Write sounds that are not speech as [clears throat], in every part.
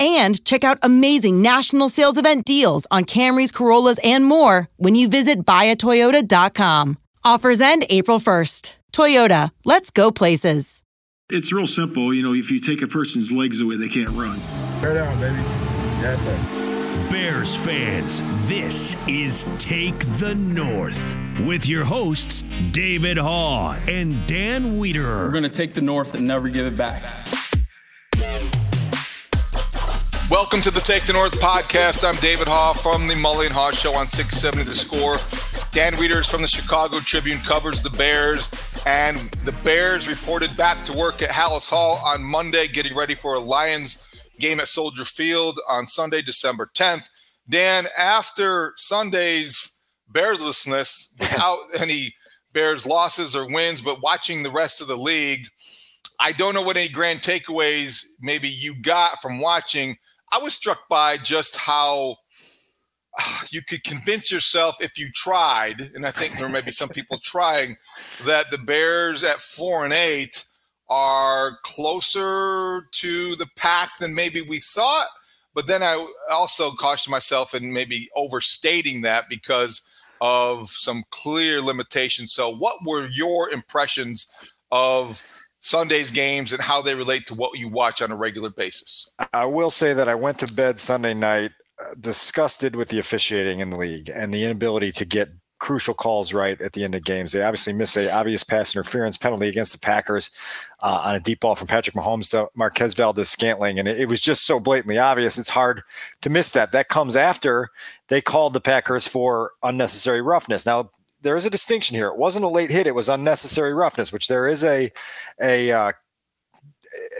and check out amazing national sales event deals on Camrys, Corollas, and more when you visit buyatoyota.com. Offers end April 1st. Toyota, let's go places. It's real simple. You know, if you take a person's legs away, they can't run. Bear down, baby. Yes, sir. Bears fans, this is Take the North with your hosts, David Haugh and Dan Wiederer. We're going to take the North and never give it back. Welcome to the Take the North podcast. I'm David Haugh from the Mully and Haugh Show on 670 The Score. Dan Wiederer's from the Chicago Tribune covers the Bears, and the Bears reported back to work at Halas Hall on Monday, getting ready for a Lions game at Soldier Field on Sunday, December 10th. Dan, after Sunday's Bearslessness, [laughs] without any Bears losses or wins, but watching the rest of the league, I don't know what any grand takeaways maybe you got from watching – I was struck by just how ah, you could convince yourself if you tried, and I think there may be some people trying, that the Bears at four and eight are closer to the pack than maybe we thought. But then I also cautioned myself in maybe overstating that because of some clear limitations. So, what were your impressions of Sunday's games and how they relate to what you watch on a regular basis. I will say that I went to bed Sunday night uh, disgusted with the officiating in the league and the inability to get crucial calls right at the end of games. They obviously missed a obvious pass interference penalty against the Packers uh, on a deep ball from Patrick Mahomes to Marquez Valdes-Scantling, and it, it, was just so blatantly obvious. It's hard to miss that. That comes after they called the Packers for unnecessary roughness. Now there is a distinction here. It wasn't a late hit; it was unnecessary roughness, which there is a a uh,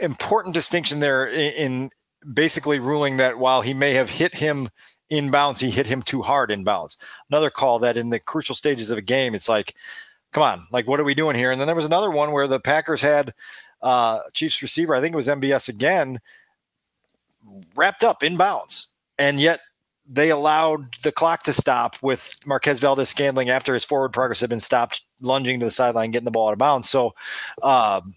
important distinction there in, in basically ruling that while he may have hit him in bounds, he hit him too hard in bounds. Another call that in the crucial stages of a game, it's like, come on, like what are we doing here? And then there was another one where the Packers had uh, Chiefs receiver, I think it was MBS again, wrapped up in bounds, and yet they allowed the clock to stop with Marquez Valdes-Scantling after his forward progress had been stopped, lunging to the sideline, getting the ball out of bounds. So, um,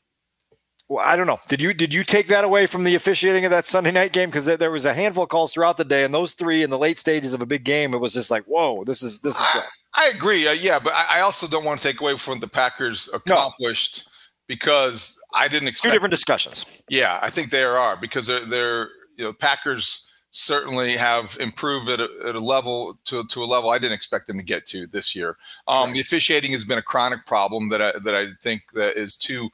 well, I don't know. Did you did you take that away from the officiating of that Sunday night game? Because there was a handful of calls throughout the day, and those three in the late stages of a big game, it was just like, whoa, this is this is. I, I agree, uh, yeah, but I, I, also don't want to take away from the Packers accomplished because I didn't expect two different discussions. Yeah, I think there are because they're they're you know Packers certainly have improved at a, at a level to, to a level I didn't expect them to get to this year. Um, right. The officiating has been a chronic problem that I, that I think that is too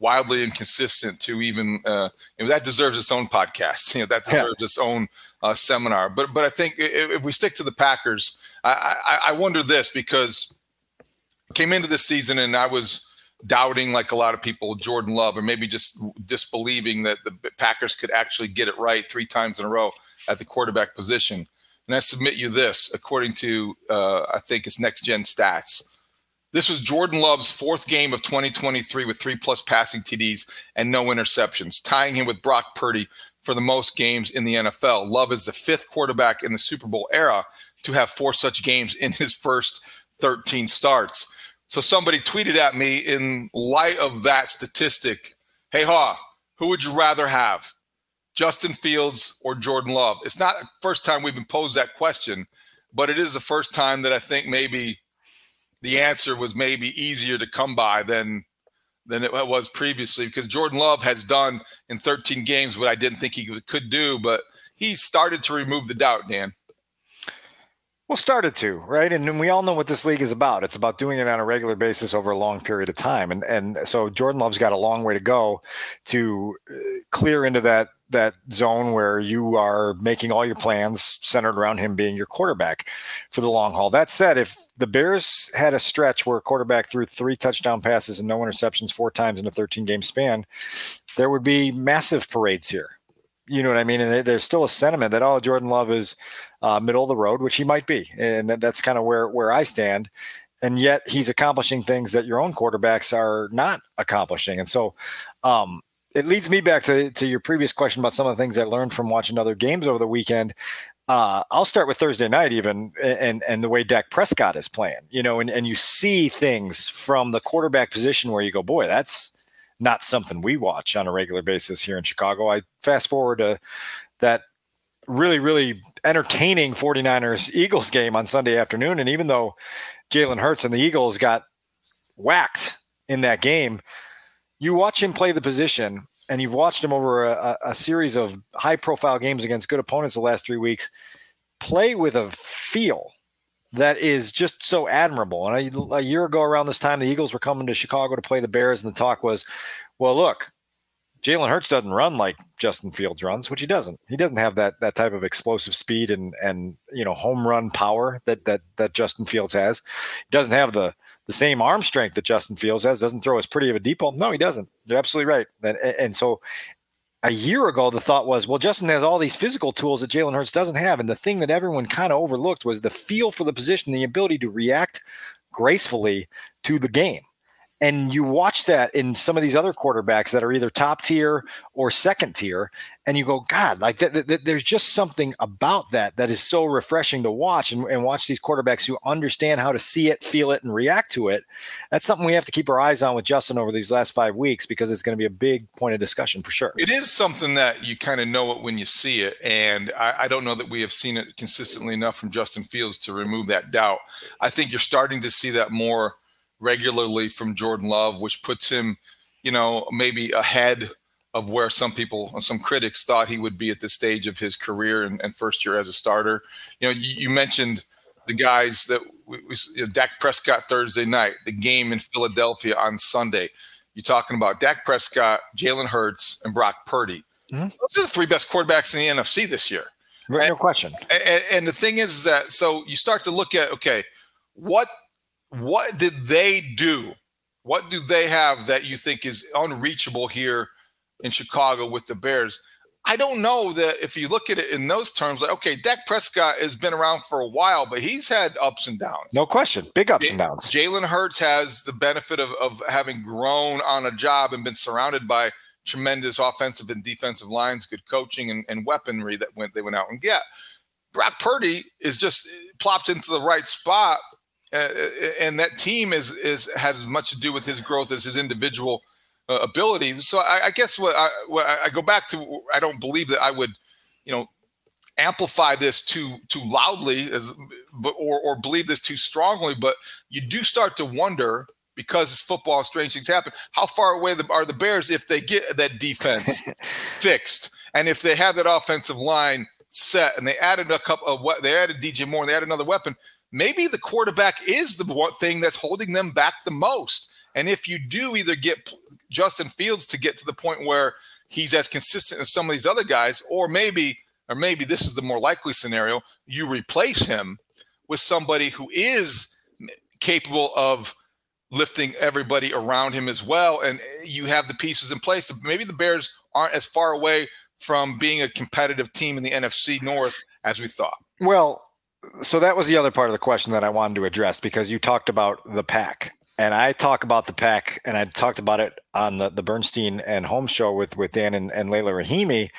wildly inconsistent to even uh, you know, that deserves its own podcast. [laughs] You know that deserves yeah. its own uh, seminar. But but I think if, if, we stick to the Packers, I, I, I wonder this because came into this season and I was doubting like a lot of people Jordan Love or maybe just disbelieving that the Packers could actually get it right three times in a row at the quarterback position. And I submit you this, according to uh, I think it's next gen stats. This was Jordan Love's fourth game of 2023 with three plus passing TDs and no interceptions, tying him with Brock Purdy for the most games in the NFL. Love is the fifth quarterback in the Super Bowl era to have four such games in his first 13 starts. So somebody tweeted at me in light of that statistic, hey Haugh, who would you rather have? Justin Fields or Jordan Love? It's not the first time we've been posed that question, but it is the first time that I think maybe the answer was maybe easier to come by than than it was previously because Jordan Love has done in 13 games what I didn't think he could do, but he started to remove the doubt, Dan. Well, started to, right? And we all know what this league is about. It's about doing it on a regular basis over a long period of time. And and so Jordan Love's got a long way to go to uh, clear into that that zone where you are making all your plans centered around him being your quarterback for the long haul. That said, if the Bears had a stretch where a quarterback threw three touchdown passes and no interceptions four times in a 13 game span, there would be massive parades here. You know what I mean? And there's still a sentiment that oh, Jordan Love is uh, middle of the road, which he might be, and that, that's kind of where where I stand. And yet he's accomplishing things that your own quarterbacks are not accomplishing. And so, um, it leads me back to, to your previous question about some of the things I learned from watching other games over the weekend. Uh, I'll start with Thursday night, even and and the way Dak Prescott is playing, you know, and, and you see things from the quarterback position where you go, boy, that's not something we watch on a regular basis here in Chicago. I fast forward to that really, really entertaining 49ers Eagles game on Sunday afternoon. And even though Jalen Hurts and the Eagles got whacked in that game, you watch him play the position and you've watched him over a, a series of high profile games against good opponents the last three weeks play with a feel that is just so admirable. And a, a, year ago, around this time, the Eagles were coming to Chicago to play the Bears, and the talk was, well, look, Jalen Hurts doesn't run like Justin Fields runs, which he doesn't. He doesn't have that that type of explosive speed and and you know home run power that that that Justin Fields has. He doesn't have the the same arm strength that Justin Fields has. Doesn't throw as pretty of a deep ball. No, he doesn't. You're absolutely right. And and so a year ago, the thought was, well, Justin has all these physical tools that Jalen Hurts doesn't have. And the thing that everyone kind of overlooked was the feel for the position, the ability to react gracefully to the game. And you watch that in some of these other quarterbacks that are either top tier or second tier, and you go, God, like th- th- there's just something about that that is so refreshing to watch and, and, watch these quarterbacks who understand how to see it, feel it, and react to it. That's something we have to keep our eyes on with Justin over these last five weeks because it's going to be a big point of discussion for sure. It is something that you kind of know it when you see it, and I, I don't know that we have seen it consistently enough from Justin Fields to remove that doubt. I think you're starting to see that more regularly from Jordan Love, which puts him, you know, maybe ahead of where some people, some critics thought he would be at this stage of his career and, and first year as a starter. You know, you, you mentioned the guys that we, we you know, Dak Prescott Thursday night, the game in Philadelphia on Sunday. You're talking about Dak Prescott, Jalen Hurts, and Brock Purdy. Mm-hmm. Those are the three best quarterbacks in the NFC this year. No and, question. And, and the thing is that so you start to look at okay, what what did they do? What do they have that you think is unreachable here in Chicago with the Bears? I don't know that if you look at it in those terms, like, okay, Dak Prescott has been around for a while, but he's had ups and downs. No question. Big ups and downs. Jalen Hurts has the benefit of, of having grown on a job and been surrounded by tremendous offensive and defensive lines, good coaching and, and weaponry that went they went out and get. Brock Purdy is just eh, plopped into the right spot uh, and that team is is has as much to do with his growth as his individual uh, ability. So I, I guess what I, what I go back to, I don't believe that I would, you know, amplify this too too loudly as, but or or believe this too strongly. But you do start to wonder because it's football, strange things happen. How far away are the Bears if they get that defense [laughs] fixed, and if they have that offensive line set, and they added a couple of what they added DJ Moore, and they added another weapon. Maybe the quarterback is the thing that's holding them back the most. And if you do either get Justin Fields to get to the point where he's as consistent as some of these other guys, or maybe, or maybe this is the more likely scenario, you replace him with somebody who is capable of lifting everybody around him as well. And eh, you have the pieces in place. Maybe the Bears aren't as far away from being a competitive team in the NFC North as we thought. Well, so that was the other part of the question that I wanted to address because you talked about the pack. And I talk about the pack, and I talked about it on the, the Bernstein and Holmes show with, with Dan and, and Leila Rahimi.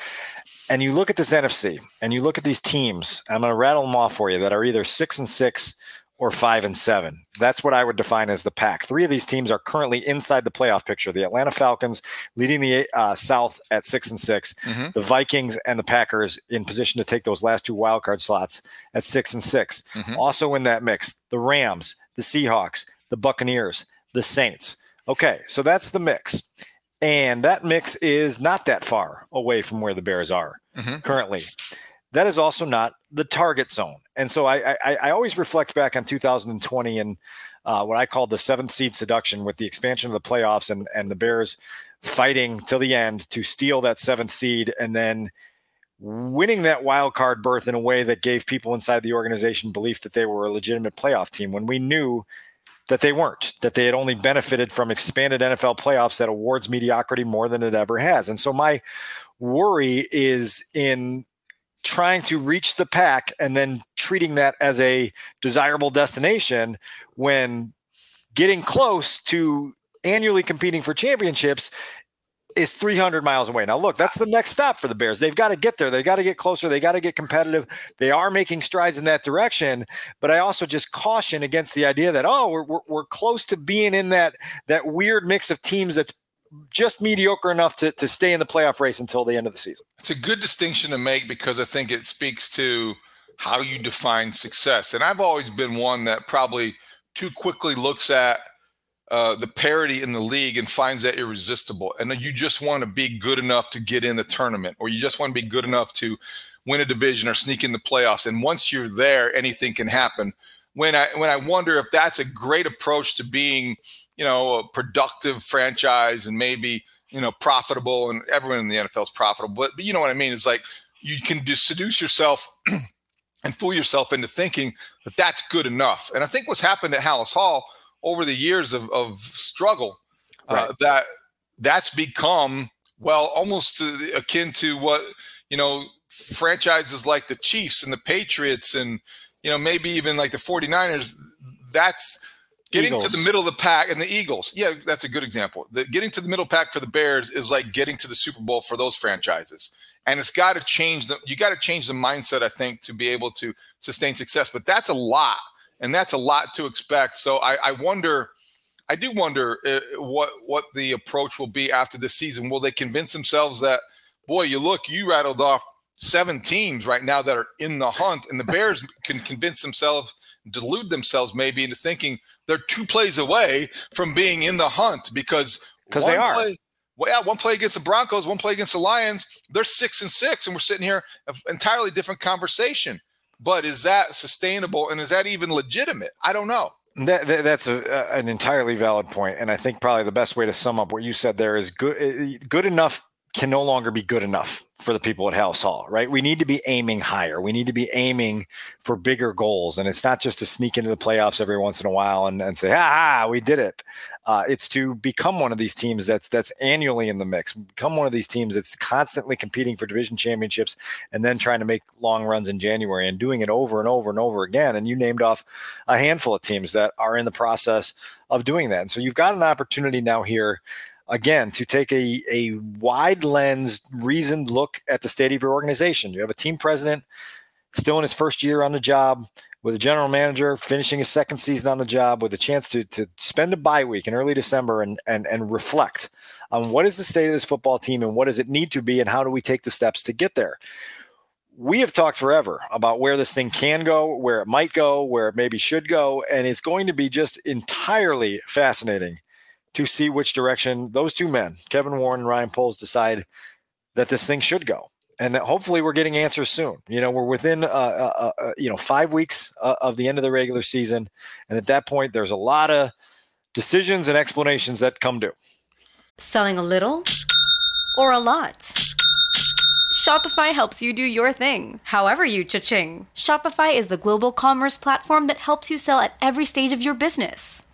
And you look at this NFC and you look at these teams, I'm going to rattle them off for you that are either six and six or five and seven. That's what I would define as the pack. Three of these teams are currently inside the playoff picture. The Atlanta Falcons leading the uh, South at six and 6 mm-hmm. the Vikings and the Packers in position to take those last two wildcard slots at six and 6 mm-hmm. Also in that mix, the Rams, the Seahawks, the Buccaneers, the Saints. Okay, so that's the mix. And that mix is not that far away from where the Bears are mm-hmm. currently. That is also not the target zone. And so I, I, I always reflect back on 2020 and uh, what I call the seventh seed seduction with the expansion of the playoffs and, and the Bears fighting till the end to steal that seventh seed and then winning that wild card berth in a way that gave people inside the organization belief that they were a legitimate playoff team when we knew that they weren't, that they had only benefited from expanded NFL playoffs that awards mediocrity more than it ever has. And so my worry is in trying to reach the pack and then treating that as a desirable destination when getting close to annually competing for championships is 300 miles away. Now, look, that's the next stop for the Bears. They've got to get there. They've got to get closer. They got to get competitive. They are making strides in that direction. But I also just caution against the idea that oh, we're, we're, we're close to being in that that weird mix of teams that's just mediocre enough to, to stay in the playoff race until the end of the season. It's a good distinction to make because I think it speaks to how you define success. And I've always been one that probably too quickly looks at uh, the parity in the league and finds that irresistible. And then you just want to be good enough to get in the tournament, or you just want to be good enough to win a division or sneak in the playoffs. And once you're there, anything can happen. When I when I wonder if that's a great approach to being you know, a productive franchise and maybe, you know, profitable and everyone in the NFL is profitable. But, but you know what I mean? It's like you can just seduce yourself [clears throat] and fool yourself into thinking that that's good enough. And I think what's happened at Halas Hall over the years of, of struggle, uh, right. uh, that that's become, well, almost to, akin to what, you know, franchises like the Chiefs and the Patriots and, you know, maybe even like the 49ers, that's Getting Eagles. to the middle of the pack and the Eagles. Yeah, that's a good example. The, getting to the middle pack for the Bears is like getting to the Super Bowl for those franchises. And it's got to change the you got to change the mindset I think to be able to sustain success, but that's a lot and that's a lot to expect. So I, I wonder I do wonder uh, what what the approach will be after this season. Will they convince themselves that boy, you look, you rattled off seven teams right now that are in the hunt and the Bears can convince themselves delude themselves maybe into thinking they're two plays away from being in the hunt because because they are. Play, well, yeah, one play against the Broncos, one play against the Lions. They're six and six, and we're sitting here an entirely different conversation. But is that sustainable, and is that even legitimate? I don't know. That, that, that's a, an entirely valid point, and I think probably the best way to sum up what you said there is good. Eh, good enough can no longer be good enough for the people at Halas Hall, right? We need to be aiming higher. We need to be aiming for bigger goals. And it's not just to sneak into the playoffs every once in a while and, and say, ah, we did it. Uh, it's to become one of these teams that's that's annually in the mix, become one of these teams that's constantly competing for division championships and then trying to make long runs in January and doing it over and over and over again. And you named off a handful of teams that are in the process of doing that. And so you've got an opportunity now here again to take a, a wide lens reasoned look at the state of your organization. You have a team president still in his first year on the job with a general manager finishing his second season on the job with a chance to, to spend a bye week in early december and, and, and reflect on what is the state of this football team and what does it need to be and how do we take the steps to get there. We have talked forever about where this thing can go, where it might go, where it maybe should go, and it's going to be just entirely fascinating to see which direction those two men, Kevin Warren and Ryan Poles, decide that this thing should go. And that hopefully we're getting answers soon. You know, we're within, uh, uh, uh, you know, five weeks uh, of the end of the regular season. And at that point, there's a lot of decisions and explanations that come due. Selling a little or a lot? Shopify helps you do your thing, however you cha-ching. Shopify is the global commerce platform that helps you sell at every stage of your business.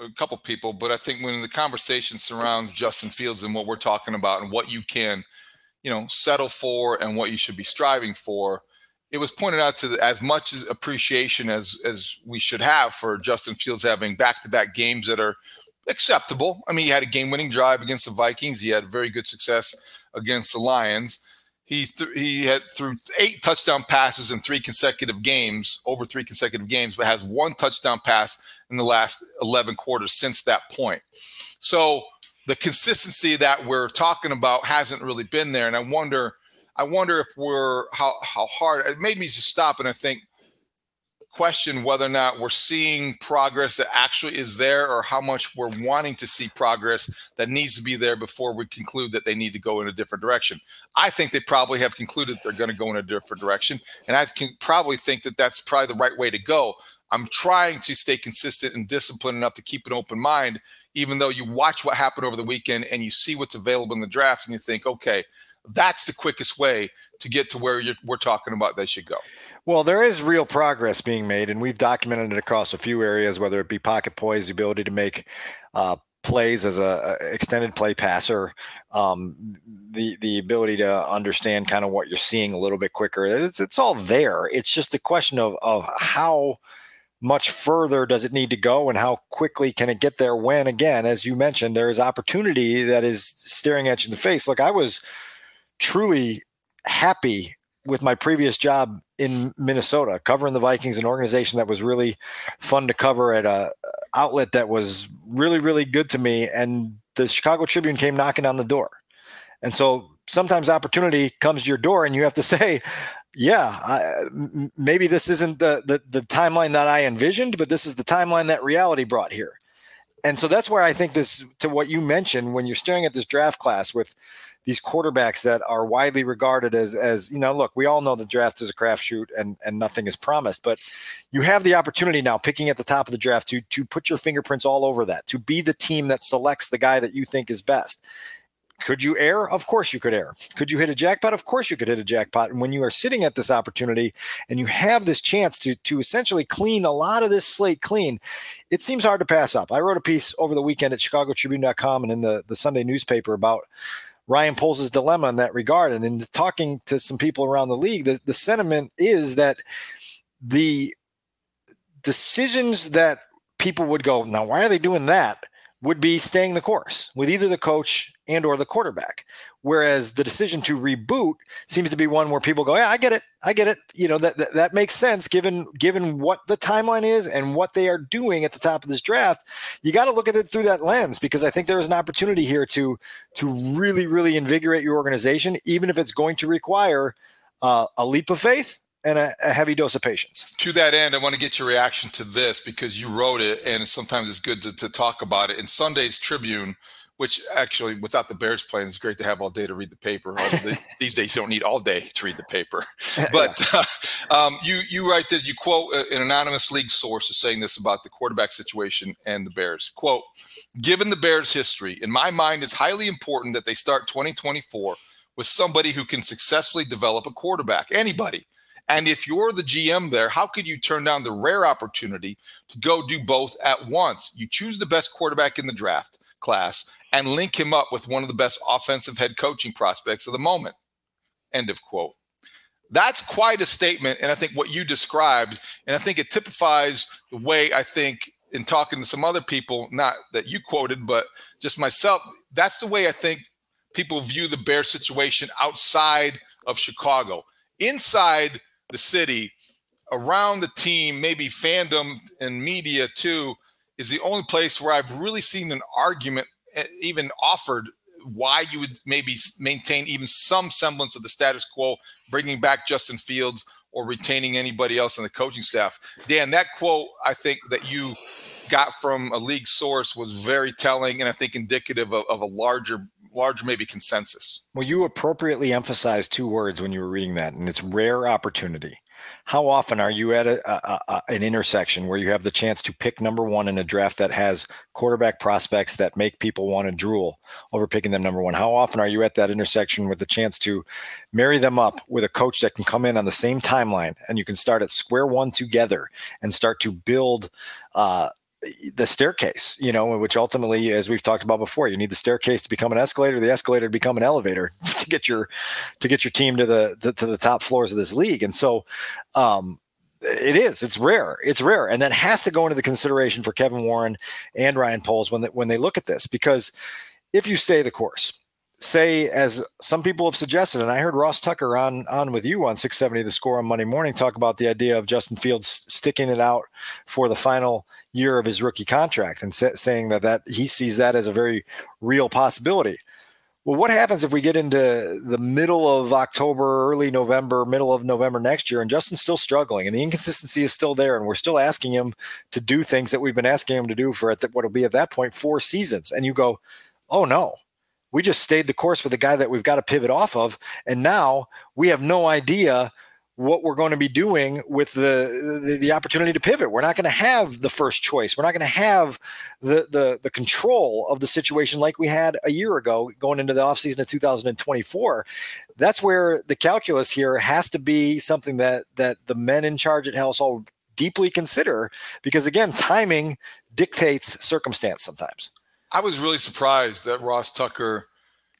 a couple people, but I think when the conversation surrounds Justin Fields and what we're talking about and what you can, you know, settle for and what you should be striving for, it was pointed out to the, as much appreciation as as we should have for Justin Fields having back-to-back games that are acceptable. I mean, he had a game-winning drive against the Vikings. He had very good success against the Lions. He th- he had threw eight touchdown passes in three consecutive games, over three consecutive games, but has one touchdown pass in the last 11 quarters since that point. So the consistency that we're talking about hasn't really been there, and I wonder, I wonder if we're how how hard. It made me just stop and I think question whether or not we're seeing progress that actually is there or how much we're wanting to see progress that needs to be there before we conclude that they need to go in a different direction. I think they probably have concluded they're going to go in a different direction. And I can probably think that that's probably the right way to go. I'm trying to stay consistent and disciplined enough to keep an open mind, even though you watch what happened over the weekend and you see what's available in the draft and you think, okay, that's the quickest way to get to where we're talking about they should go. Well, there is real progress being made, and we've documented it across a few areas, whether it be pocket poise, the ability to make uh, plays as a, extended play passer, um, the the ability to understand kind of what you're seeing a little bit quicker. It's, it's all there. It's just a question of of how much further does it need to go and how quickly can it get there when again as you mentioned there is opportunity that is staring at you in the face look i was truly happy with my previous job in Minnesota, covering the Vikings, an organization that was really fun to cover at a outlet that was really, really good to me. And the Chicago Tribune came knocking on the door. And so sometimes opportunity comes to your door and you have to [laughs] say, yeah, maybe this isn't the, the, the timeline that I envisioned, but this is the timeline that reality brought here. And so that's where I think this, to what you mentioned, when you're staring at this draft class with these quarterbacks that are widely regarded as as you know look we all know the draft is a crapshoot and and nothing is promised but you have the opportunity now picking at the top of the draft to to put your fingerprints all over that to be the team that selects the guy that you think is best could you err? Of course you could err. Could you hit a jackpot? Of course you could hit a jackpot. And when you are sitting at this opportunity and you have this chance to to essentially clean a lot of this slate clean, it seems hard to pass up. I wrote a piece over the weekend at chicagotribune.com and in the, the Sunday newspaper about Ryan Poles' dilemma in that regard. And in talking to some people around the league, the, the sentiment is that the decisions that people would go, now, why are they doing that? would be staying the course with either the coach and or the quarterback whereas the decision to reboot seems to be one where people go yeah i get it i get it you know that, that that makes sense given given what the timeline is and what they are doing at the top of this draft you got to look at it through that lens because i think there is an opportunity here to to really really invigorate your organization even if it's going to require uh, a leap of faith and a, a, heavy dose of patience. To that end, I want to get your reaction to this because you wrote it, and sometimes it's good to, to talk about it. In Sunday's Tribune, which actually, without the Bears playing, it's great to have all day to read the paper. The, [laughs] these days, you don't need all day to read the paper. [laughs] But uh, um, you you write this. You quote uh, an anonymous league source is saying this about the quarterback situation and the Bears. Quote: Given the Bears' history, in my mind, it's highly important that they start 2024 with somebody who can successfully develop a quarterback. Anybody and if you're the GM there, how could you turn down the rare opportunity to go do both at once? You choose the best quarterback in the draft class and link him up with one of the best offensive head coaching prospects of the moment. End of quote. That's quite a statement. And I think what you described, and I think it typifies the way I think in talking to some other people, not that you quoted, but just myself, that's the way I think people view the bear situation outside of Chicago. Inside, the city around the team, maybe fandom and media too, is the only place where I've really seen an argument eh, even offered why you would maybe maintain even some semblance of the status quo, bringing back Justin Fields or retaining anybody else on the coaching staff. Dan, that quote I think that you got from a league source was very telling and I think indicative of, of a larger larger maybe consensus. Well, you appropriately emphasized two words when you were reading that, and it's rare opportunity. How often are you at a, a, a, an intersection where you have the chance to pick number one in a draft that has quarterback prospects that make people want to drool over picking them number one? How often are you at that intersection with the chance to marry them up with a coach that can come in on the same timeline and you can start at square one together and start to build uh, the staircase, you know, which ultimately, as we've talked about before, you need the staircase to become an escalator, the escalator to become an elevator [laughs] to get your to get your team to the, the to the top floors of this league. And so, um, it is. It's rare. It's rare, and that has to go into the consideration for Kevin Warren and Ryan Poles when they, when they look at this, because if you stay the course, say as some people have suggested and i heard ross tucker on on with you on 670 the score on monday morning talk about the idea of justin fields sticking it out for the final year of his rookie contract and sa- saying that that he sees that as a very real possibility well what happens if we get into the middle of october early november middle of november next year and justin's still struggling and the inconsistency is still there and we're still asking him to do things that we've been asking him to do for what will be at that point four seasons and you go oh no we just stayed the course with the guy that we've got to pivot off of. And now we have no idea what we're going to be doing with the, the, the opportunity to pivot. We're not going to have the first choice. We're not going to have the, the the control of the situation like we had a year ago going into the offseason of 2024. That's where the calculus here has to be something that that the men in charge at Halas Hall deeply consider because again, timing dictates circumstance sometimes. I was really surprised that Ross Tucker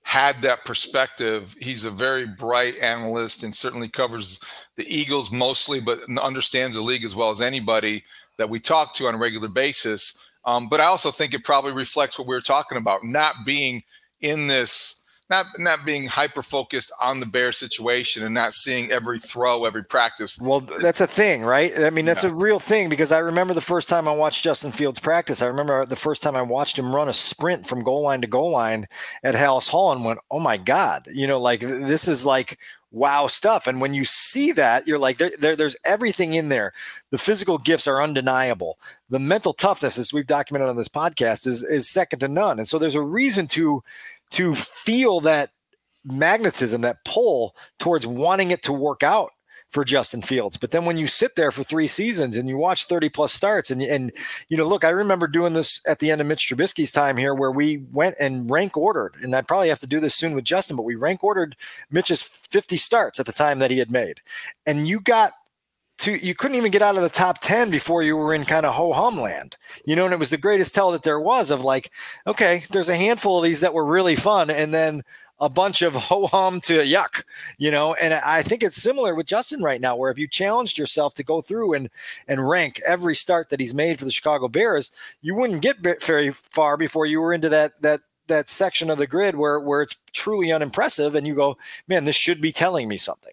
had that perspective. He's a very bright analyst and certainly covers the Eagles mostly, but understands the league as well as anybody that we talk to on a regular basis. Um, but I also think it probably reflects what we were talking about, not being in this not not being hyper focused on the bear situation and not seeing every throw, every practice. Well, that's a thing, right? I mean, that's yeah. a real thing because I remember the first time I watched Justin Fields practice. I remember the first time I watched him run a sprint from goal line to goal line at Halas Hall and went, "Oh my god!" You know, like this is like wow stuff. And when you see that, you're like, there, there, there's everything in there. The physical gifts are undeniable. The mental toughness, as we've documented on this podcast, is is second to none. And so there's a reason to to feel that magnetism, that pull towards wanting it to work out for Justin Fields. But then when you sit there for three seasons and you watch 30 plus starts and and you know, look, I remember doing this at the end of Mitch Trubisky's time here where we went and rank ordered, and I probably have to do this soon with Justin, but we rank ordered Mitch's 50 starts at the time that he had made. And you got to you couldn't even get out of the top 10 before you were in kind of ho hum land you know and it was the greatest tell that there was of like okay there's a handful of these that were really fun and then a bunch of [laughs] ho hum to yuck, you know. And I think it's similar with Justin right now, where if you challenged yourself to go through and and rank every start that he's made for the Chicago Bears, you wouldn't get very far before you were into that that that section of the grid where where it's truly unimpressive, and you go, man, this should be telling me something.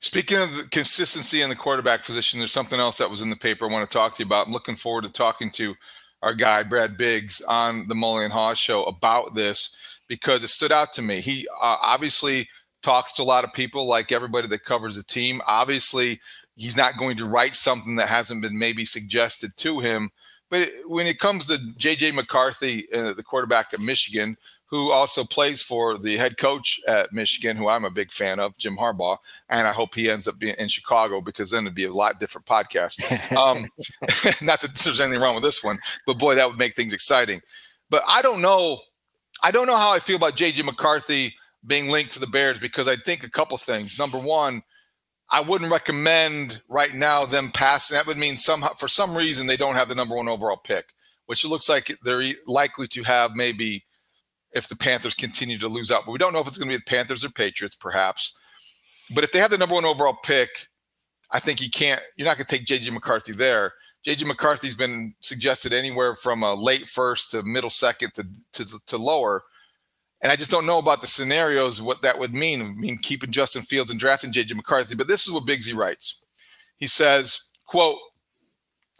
Speaking of consistency in the quarterback position, there's something else that was in the paper I want to talk to you about. I'm looking forward to talking to our guy Brad Biggs on the Mully and Haugh show about this because it stood out to me. He uh, obviously talks to a lot of people, like everybody that covers the team. Obviously, he's not going to write something that hasn't been maybe suggested to him. But when it comes to JJ McCarthy, uh, the quarterback at Michigan, who also plays for the head coach at Michigan, who I'm a big fan of, Jim Harbaugh, and I hope he ends up being in Chicago because then it'd be a lot different podcast. [laughs] Um, [laughs] not that there's anything wrong with this one, but boy, that would make things exciting. But I don't know I don't know how I feel about JJ McCarthy being linked to the Bears because I think a couple things. Number one, I wouldn't recommend right now them passing. That would mean somehow for some reason they don't have the number one overall pick, which it looks like they're likely to have maybe if the Panthers continue to lose out. But we don't know if it's going to be the Panthers or Patriots, perhaps. But if they have the number one overall pick, I think you can't. You're not going to take JJ McCarthy there. JJ McCarthy's been suggested anywhere from a late first to middle second to, to, to lower. And I just don't know about the scenarios, what that would mean. I mean, keeping Justin Fields and drafting JJ McCarthy. But this is what Bigsy writes. He says, quote,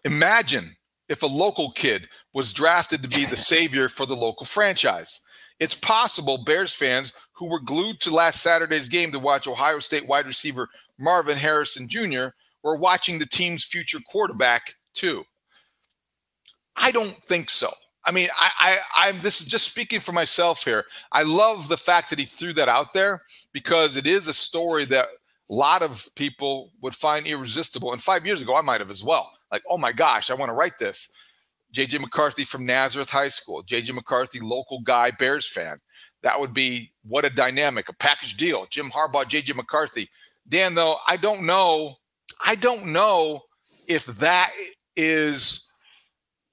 imagine if a local kid was drafted to be the savior for the local franchise. It's possible Bears fans who were glued to last Saturday's game to watch Ohio State wide receiver Marvin Harrison Jr. were watching the team's future quarterback too? I don't think so. I mean, I, I, I'm this is just speaking for myself here. I love the fact that he threw that out there because it is a story that a lot of people would find irresistible. And five years ago, I might have as well. Like, oh my gosh, I want to write this. JJ McCarthy from Nazareth High School, JJ McCarthy, local guy, Bears fan. That would be what a dynamic, a package deal. Jim Harbaugh, JJ McCarthy. Dan, though, I don't know. I don't know if that is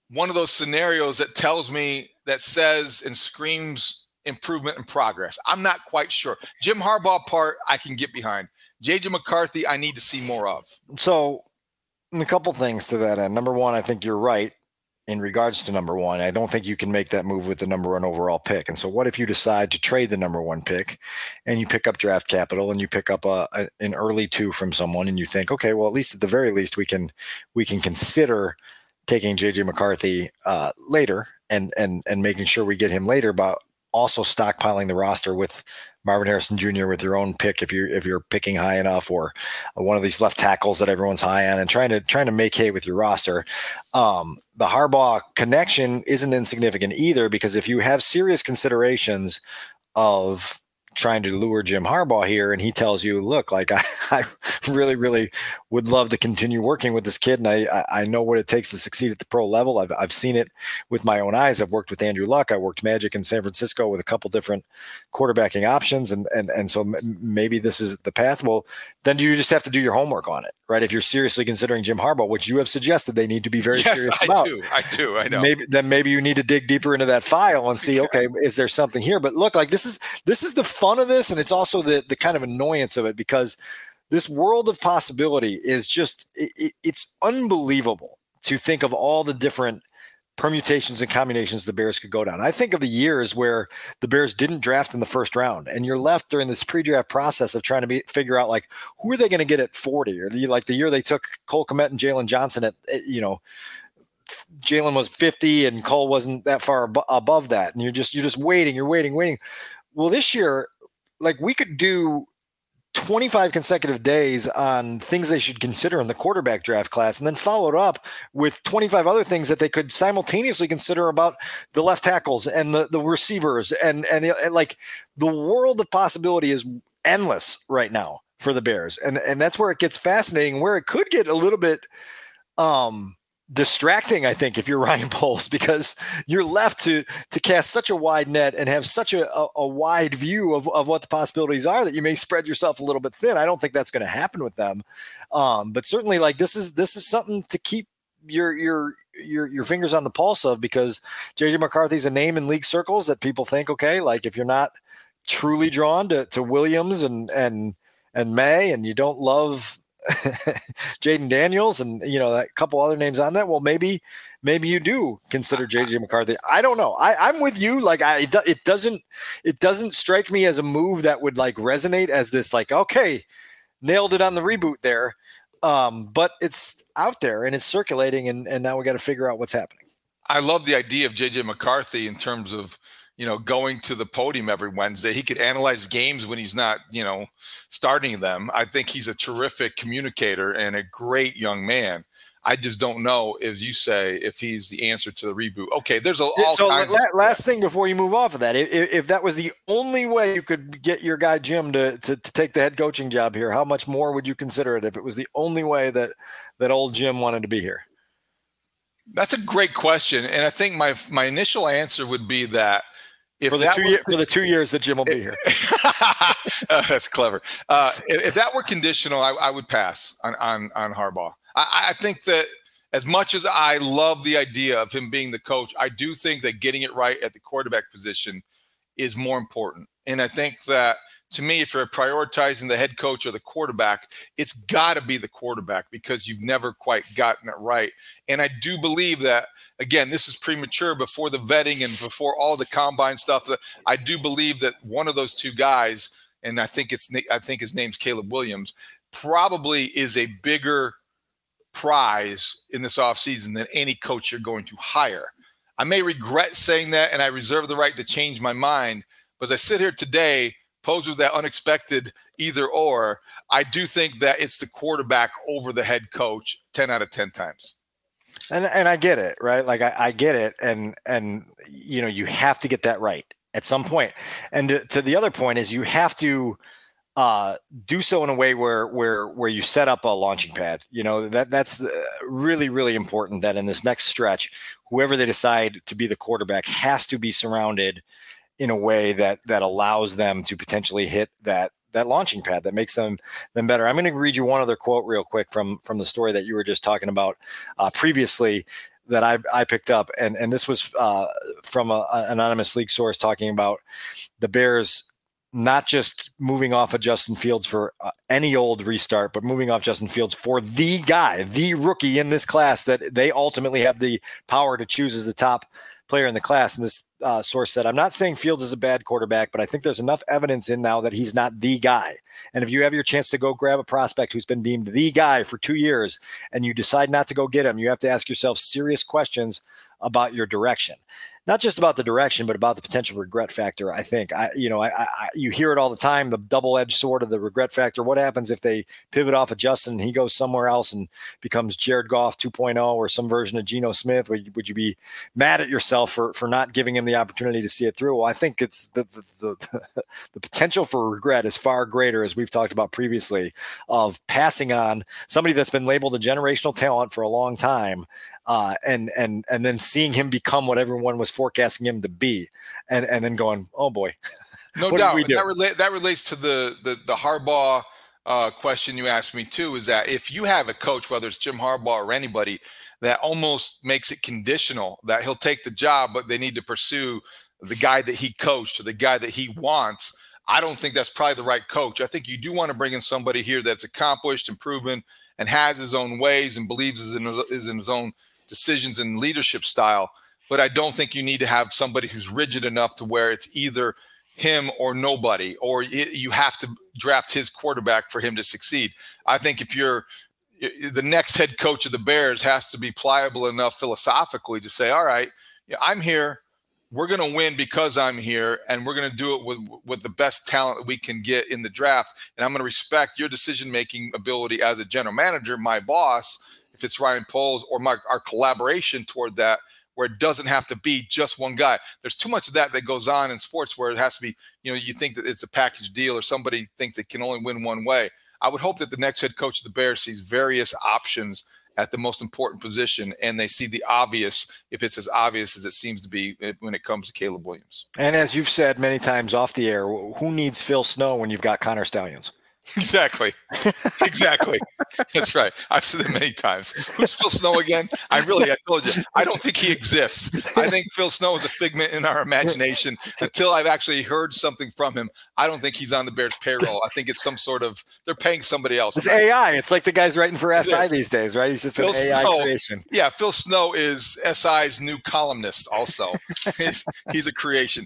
one of those scenarios that tells me that says and screams improvement and progress. I'm not quite sure. Jim Harbaugh part I can get behind. JJ McCarthy I need to see more of. So a couple things to that end. Number one, I think you're right in regards to number one. I don't think you can make that move with the number one overall pick. And so, what if you decide to trade the number one pick and you pick up draft capital and you pick up a, a, an early two from someone and you think, okay, well, at least at the very least, we can we can consider taking JJ McCarthy uh, later and and and making sure we get him later, but also stockpiling the roster with Marvin Harrison Jr. with your own pick if you're if you're picking high enough, or one of these left tackles that everyone's high on, and trying to trying to make hay with your roster. Um, the Harbaugh connection isn't insignificant either, because if you have serious considerations of trying to lure Jim Harbaugh here, and he tells you, "Look, like [laughs] I, I really, really would love to continue working with this kid, and I, I know what it takes to succeed at the pro level. I've, I've seen it with my own eyes. I've worked with Andrew Luck. I worked Magic in San Francisco with a couple different quarterbacking options, and and and so maybe this is the path. Well, then you just have to do your homework on it, right? If you're seriously considering Jim Harbaugh, which you have suggested they need to be very serious about. yes, serious I about. do. I do. I know. Maybe then maybe you need to dig deeper into that file and see, okay, is there something here? But look, like this is this is the fun of this, and it's also the the kind of annoyance of it because this world of possibility is just it, it's unbelievable to think of all the different permutations and combinations the Bears could go down. I think of the years where the Bears didn't draft in the first round, and you're left during this pre-draft process of trying to be, figure out like who are they going to get at 40, or like the year they took Cole Kmet and Jaylon Johnson at you know Jaylon was 50 and Cole wasn't that far ab- above that, and you're just you're just waiting, you're waiting, waiting. Well, this year, like we could do 25 consecutive days on things they should consider in the quarterback draft class, and then followed up with 25 other things that they could simultaneously consider about the left tackles and the, the receivers, and, and and like the world of possibility is endless right now for the Bears, and and that's where it gets fascinating, where it could get a little bit um distracting, I think, if you're [laughs] Ryan Poles, because you're left to to cast such a wide net and have such a, a, a, wide view of, of what the possibilities are that you may spread yourself a little bit thin. I don't think that's going to happen with them. Um, but certainly like this is this is something to keep your your your your fingers on the pulse of because JJ McCarthy's a name in league circles that people think, okay, like if you're not truly drawn to, to Williams and and and Maye and you don't love [laughs] Jayden Daniels and you know a couple other names on that. Well, maybe maybe you do consider JJ McCarthy. I don't know. I, I'm with you. Like I, it doesn't it doesn't strike me as a move that would like resonate as this like okay, nailed it on the reboot there. Um, but it's out there and it's circulating, and and now we got to figure out what's happening. I love the idea of JJ McCarthy in terms of you know, going to the podium every Wednesday. He could analyze games when he's not, you know, starting them. I think he's a terrific communicator and a great young man. I just don't know, as you say, if he's the answer to the reboot. Okay, there's a all so kinds la- last thing before you move off of that, if, if, that was the only way you could get your guy Jim to, to, to take the head coaching job here, how much more would you consider it if it was the only way that that old Jim wanted to be here? That's a great question, and I think my my initial answer would be that if for the two were, year, for the two years that Jim will be here. uh, [laughs] that's clever. Uh, if, if, that were conditional, I, I, would pass on on on Harbaugh. I, I, think that as much as I love the idea of him being the coach, I do think that getting it right at the quarterback position is more important. And I think that to me, if you're prioritizing the head coach or the quarterback, it's got to be the quarterback because you've never quite gotten it right. And I do believe that, again, this is premature before the vetting and before all the combine stuff. That I do believe that one of those two guys, and I think it's I think his name's Caleb Williams, probably is a bigger prize in this offseason than any coach you're going to hire. I may regret saying that, and I reserve the right to change my mind. But as I sit here today, with that unexpected either or, I do think that it's the quarterback over the head coach 10 out of 10 times. And and I get it, right? Like I, I get it. And and you know, you have to get that right at some point. And to, to the other point is you have to uh, do so in a way where where where you set up a launching pad. You know that that's really really important. That in this next stretch, whoever they decide to be the quarterback has to be surrounded in a way that that allows them to potentially hit that that launching pad that makes them them better. I'm going to read you one other quote real quick from from the story that you were just talking about uh, previously that I, I picked up, and and this was uh, from a, an anonymous league source talking about the Bears not just moving off of Justin Fields for uh, any old restart, but moving off Justin Fields for the guy, the rookie in this class that they ultimately have the power to choose as the top player in the class. And this uh, source said, I'm not saying Fields is a bad quarterback, but I think there's enough evidence in now that he's not the guy. And if you have your chance to go grab a prospect who's been deemed the guy for two years and you decide not to go get him, you have to ask yourself serious questions about your direction not just about the direction, but about the potential regret factor. I think I, you know, I, I, you hear it all the time, the double-edged sword of the regret factor. What happens if they pivot off of Justin and he goes somewhere else and becomes Jared Goff 2.0 or some version of Geno Smith? Would, would you be mad at yourself for, for not giving him the opportunity to see it through? Well, I think it's the, the, the, [laughs] the potential for regret is far greater, as we've talked about previously, of passing on somebody that's been labeled a generational talent for a long time uh, and and and then seeing him become what everyone was forecasting him to be, and and then going, oh boy, [laughs] no doubt that, rela- that relates to the the the Harbaugh uh, question you asked me too. Is that if you have a coach, whether it's Jim Harbaugh or anybody, that almost makes it conditional that he'll take the job, but they need to pursue the guy that he coached or the guy that he wants. I don't think that's probably the right coach. I think you do want to bring in somebody here that's accomplished and proven and has his own ways and believes is in, is in his own decisions and leadership style. but I don't think you need to have somebody who's rigid enough to where it's either him or nobody, or you have to draft his quarterback for him to succeed. I think if you're the next head coach of the Bears has to be pliable enough philosophically to say, all right, I'm here. We're going to win because I'm here, and we're going to do it with with the best talent that we can get in the draft. And I'm going to respect your decision making ability as a general manager, my boss, if it's Ryan Poles, or my our collaboration toward that, where it doesn't have to be just one guy. There's too much of that that goes on in sports where it has to be, you know, you think that it's a package deal, or somebody thinks it can only win one way. I would hope that the next head coach of the Bears sees various options at the most important position and they see the obvious if it's as obvious as it seems to be eh, when it comes to Caleb Williams. And as you've said many times off the air, who needs Phil Snow when you've got Connor Stalions? Exactly. exactly. That's right. I've said it many times. Who's Phil Snow again? I really, I told you, I don't think he exists. I think Phil Snow is a figment in our imagination until I've actually heard something from him. I don't think he's on the Bears payroll. I think it's some sort of, they're paying somebody else. It's AI. It's like the guy's writing for SI these days, right? He's just Phil an AI Snow, creation. Yeah. Phil Snow is SI's new columnist also. [laughs] he's, he's a creation.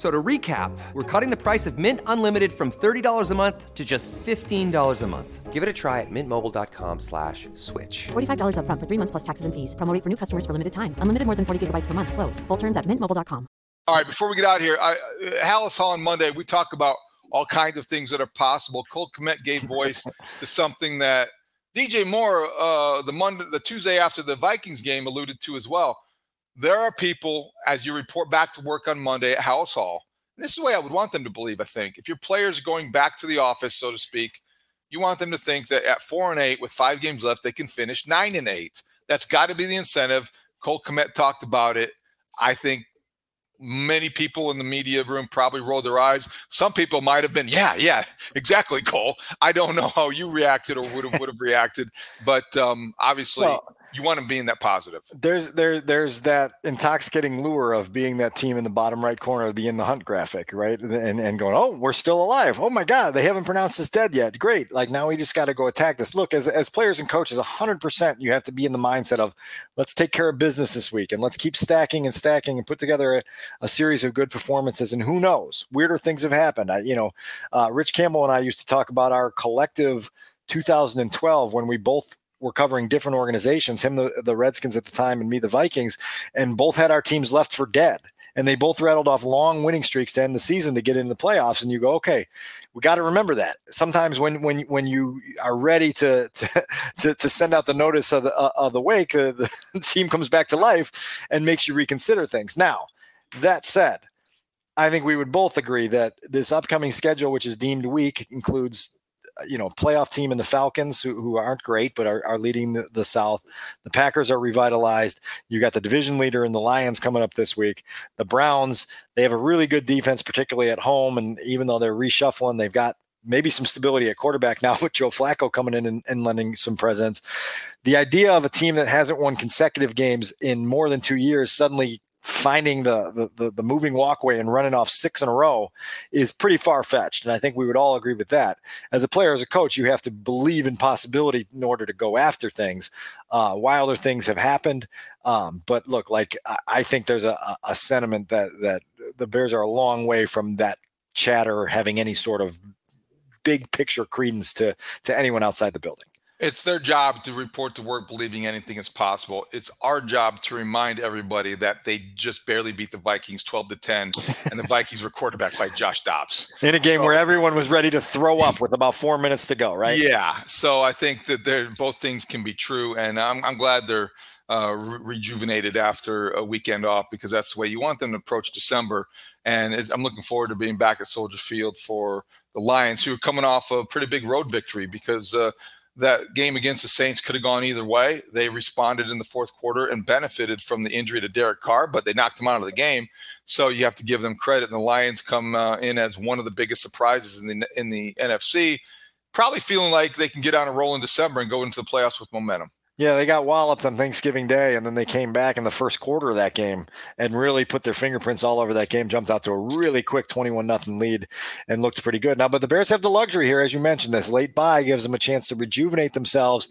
So to recap, we're cutting the price of Mint Unlimited from $30 a month to just $15 a month. Give it a try at mintmobile.com slash switch. $45 up front for three months plus taxes and fees. Promo rate for new customers for limited time. Unlimited more than 40 gigabytes per month. Slows. Full terms at mintmobile.com. All right, before we get out here, I, Halas Hall on Monday, we talk about all kinds of things that are possible. Cole Kmet gave voice [laughs] to something that DJ Moore, uh, the Monday, the Tuesday after the Vikings game, alluded to as well there are people, as you report back to work on Monday at Halas Hall, this is the way I would want them to believe, I think. If your players are going back to the office, so to speak, you want them to think that at four and eight with five games left, they can finish nine and eight. That's got to be the incentive. Cole Kmet talked about it. I think many people in the media room probably rolled their eyes. Some people might have been, yeah, yeah, exactly, Cole. I don't know how you reacted or would have would have reacted, but um, obviously. Well, you want them being that positive. There's there there's that intoxicating lure of being that team in the bottom right corner of the in the hunt graphic, right? And and going, oh, we're still alive. Oh my God, they haven't pronounced us dead yet. Great. Like now we just got to go attack this. Look, as as players and coaches, hundred percent, you have to be in the mindset of let's take care of business this week and let's keep stacking and stacking and put together a, a series of good performances. And who knows, weirder things have happened. I, you know, uh, Rich Campbell and I used to talk about our collective 2012 when we both were covering different organizations, him the, the Redskins at the time and me the Vikings, and both had our teams left for dead. And they both rattled off long winning streaks to end the season to get into the playoffs. And you go, okay, we got to remember that. Sometimes when when when you are ready to to to, to send out the notice of the uh, of the wake, uh, [laughs] the team comes back to life and makes you reconsider things. Now, that said, I think we would both agree that this upcoming schedule, which is deemed weak, includes you know playoff team in the Falcons who, who aren't great but are, are leading the, the, South. The Packers are revitalized. You got the division leader in the Lions coming up this week. The Browns they have a really good defense, particularly at home, and even though they're reshuffling, they've got maybe some stability at quarterback [laughs] now with Joe Flacco coming in and, and, lending some presence. The idea of a team that hasn't won consecutive games in more than two years suddenly finding the, the the, moving walkway and running off six in a row is pretty far fetched, and I think we would all agree with that. As a player, as a coach, you have to believe in possibility in order to go after things. Uh, wilder things have happened, um, but look, like I, I think there's a, a sentiment that that the Bears are a long way from that chatter having any sort of big picture credence to to anyone outside the building. It's their job to report to work believing anything is possible. It's our job to remind everybody that they just barely beat the Vikings 12 to 10, and the Vikings were quarterbacked by Josh Dobbs. In a game so, where everyone was ready to throw up with about four minutes to go, right? Yeah. So I think that they're, both things can be true, and I'm, I'm glad they're uh, re- rejuvenated after a weekend off because that's the way you want them to approach December. And I'm looking forward to being back at Soldier Field for the Lions, who are coming off a pretty big road victory because uh, that game against the Saints could have gone either way. They responded in the fourth quarter and benefited from the injury to Derek Carr, but they knocked him out of the game. So you have to give them credit. And the Lions come uh, in as one of the biggest surprises in the in the NFC, probably feeling like they can get on a roll in December and go into the playoffs with momentum. Yeah, they got walloped on Thanksgiving Day, and then they came back in the first quarter of that game and really put their fingerprints all over that game. Jumped out to a really quick twenty-one nothing lead and looked pretty good. Now, but the Bears have the luxury here, as you mentioned. This late bye gives them a chance to rejuvenate themselves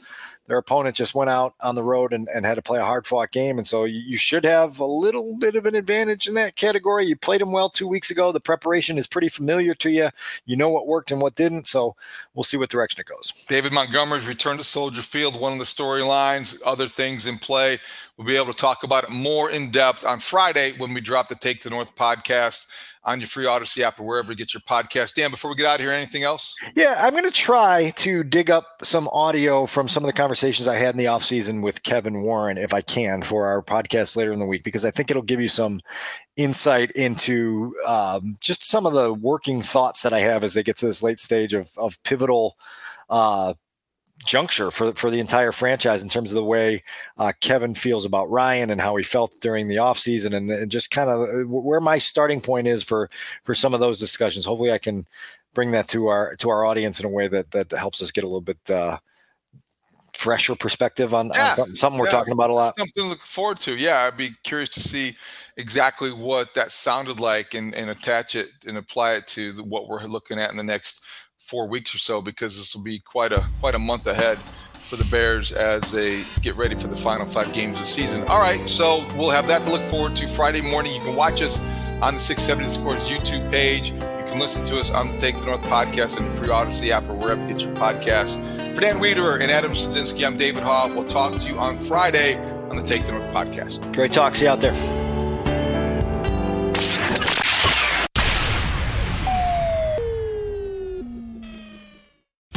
their opponent just went out on the road and, and had to play a hard fought game. And so you, should have a little bit of an advantage in that category. You played them well two weeks ago. The preparation is pretty familiar to you. You know what worked and what didn't. So we'll see what direction it goes. David Montgomery's return to Soldier Field, one of the storylines, other things in play. We'll be able to talk about it more in depth on Friday when we drop the Take the North podcast on your free Audacy app or wherever you get your podcast. Dan, before we get out of here, anything else? Yeah, I'm going to try to dig up some audio from some of the conversations I had in the offseason with Kevin Warren, if I can, for our podcast later in the week, because I think it'll give you some insight into um, just some of the working thoughts that I have as they get to this late stage of, of pivotal uh, juncture for for the entire franchise in terms of the way uh, Kevin feels about Ryan and how he felt during the offseason and, and just kind of uh, where my starting point is for for some of those discussions. Hopefully, I can bring that to our to our audience in a way that that helps us get a little bit uh, fresher perspective on, yeah. on something, something, we're yeah. talking about a lot. Something to look forward to. Yeah, I'd be curious to see exactly what that sounded like and, and attach it and apply it to the, what we're looking at in the next four weeks or so because this will be quite a quite a month ahead for the Bears as they get ready for the final five games of the season. All right, so we'll have that to look forward to Friday morning. You can watch us on the 670 Scores YouTube page. You can listen to us on the Take the North podcast and the free Audacy app or wherever you get your podcasts. For Dan Wiederer and Adam Szynski, I'm David Haugh. We'll talk to you on Friday on the Take the North podcast. Great talk. See you out there.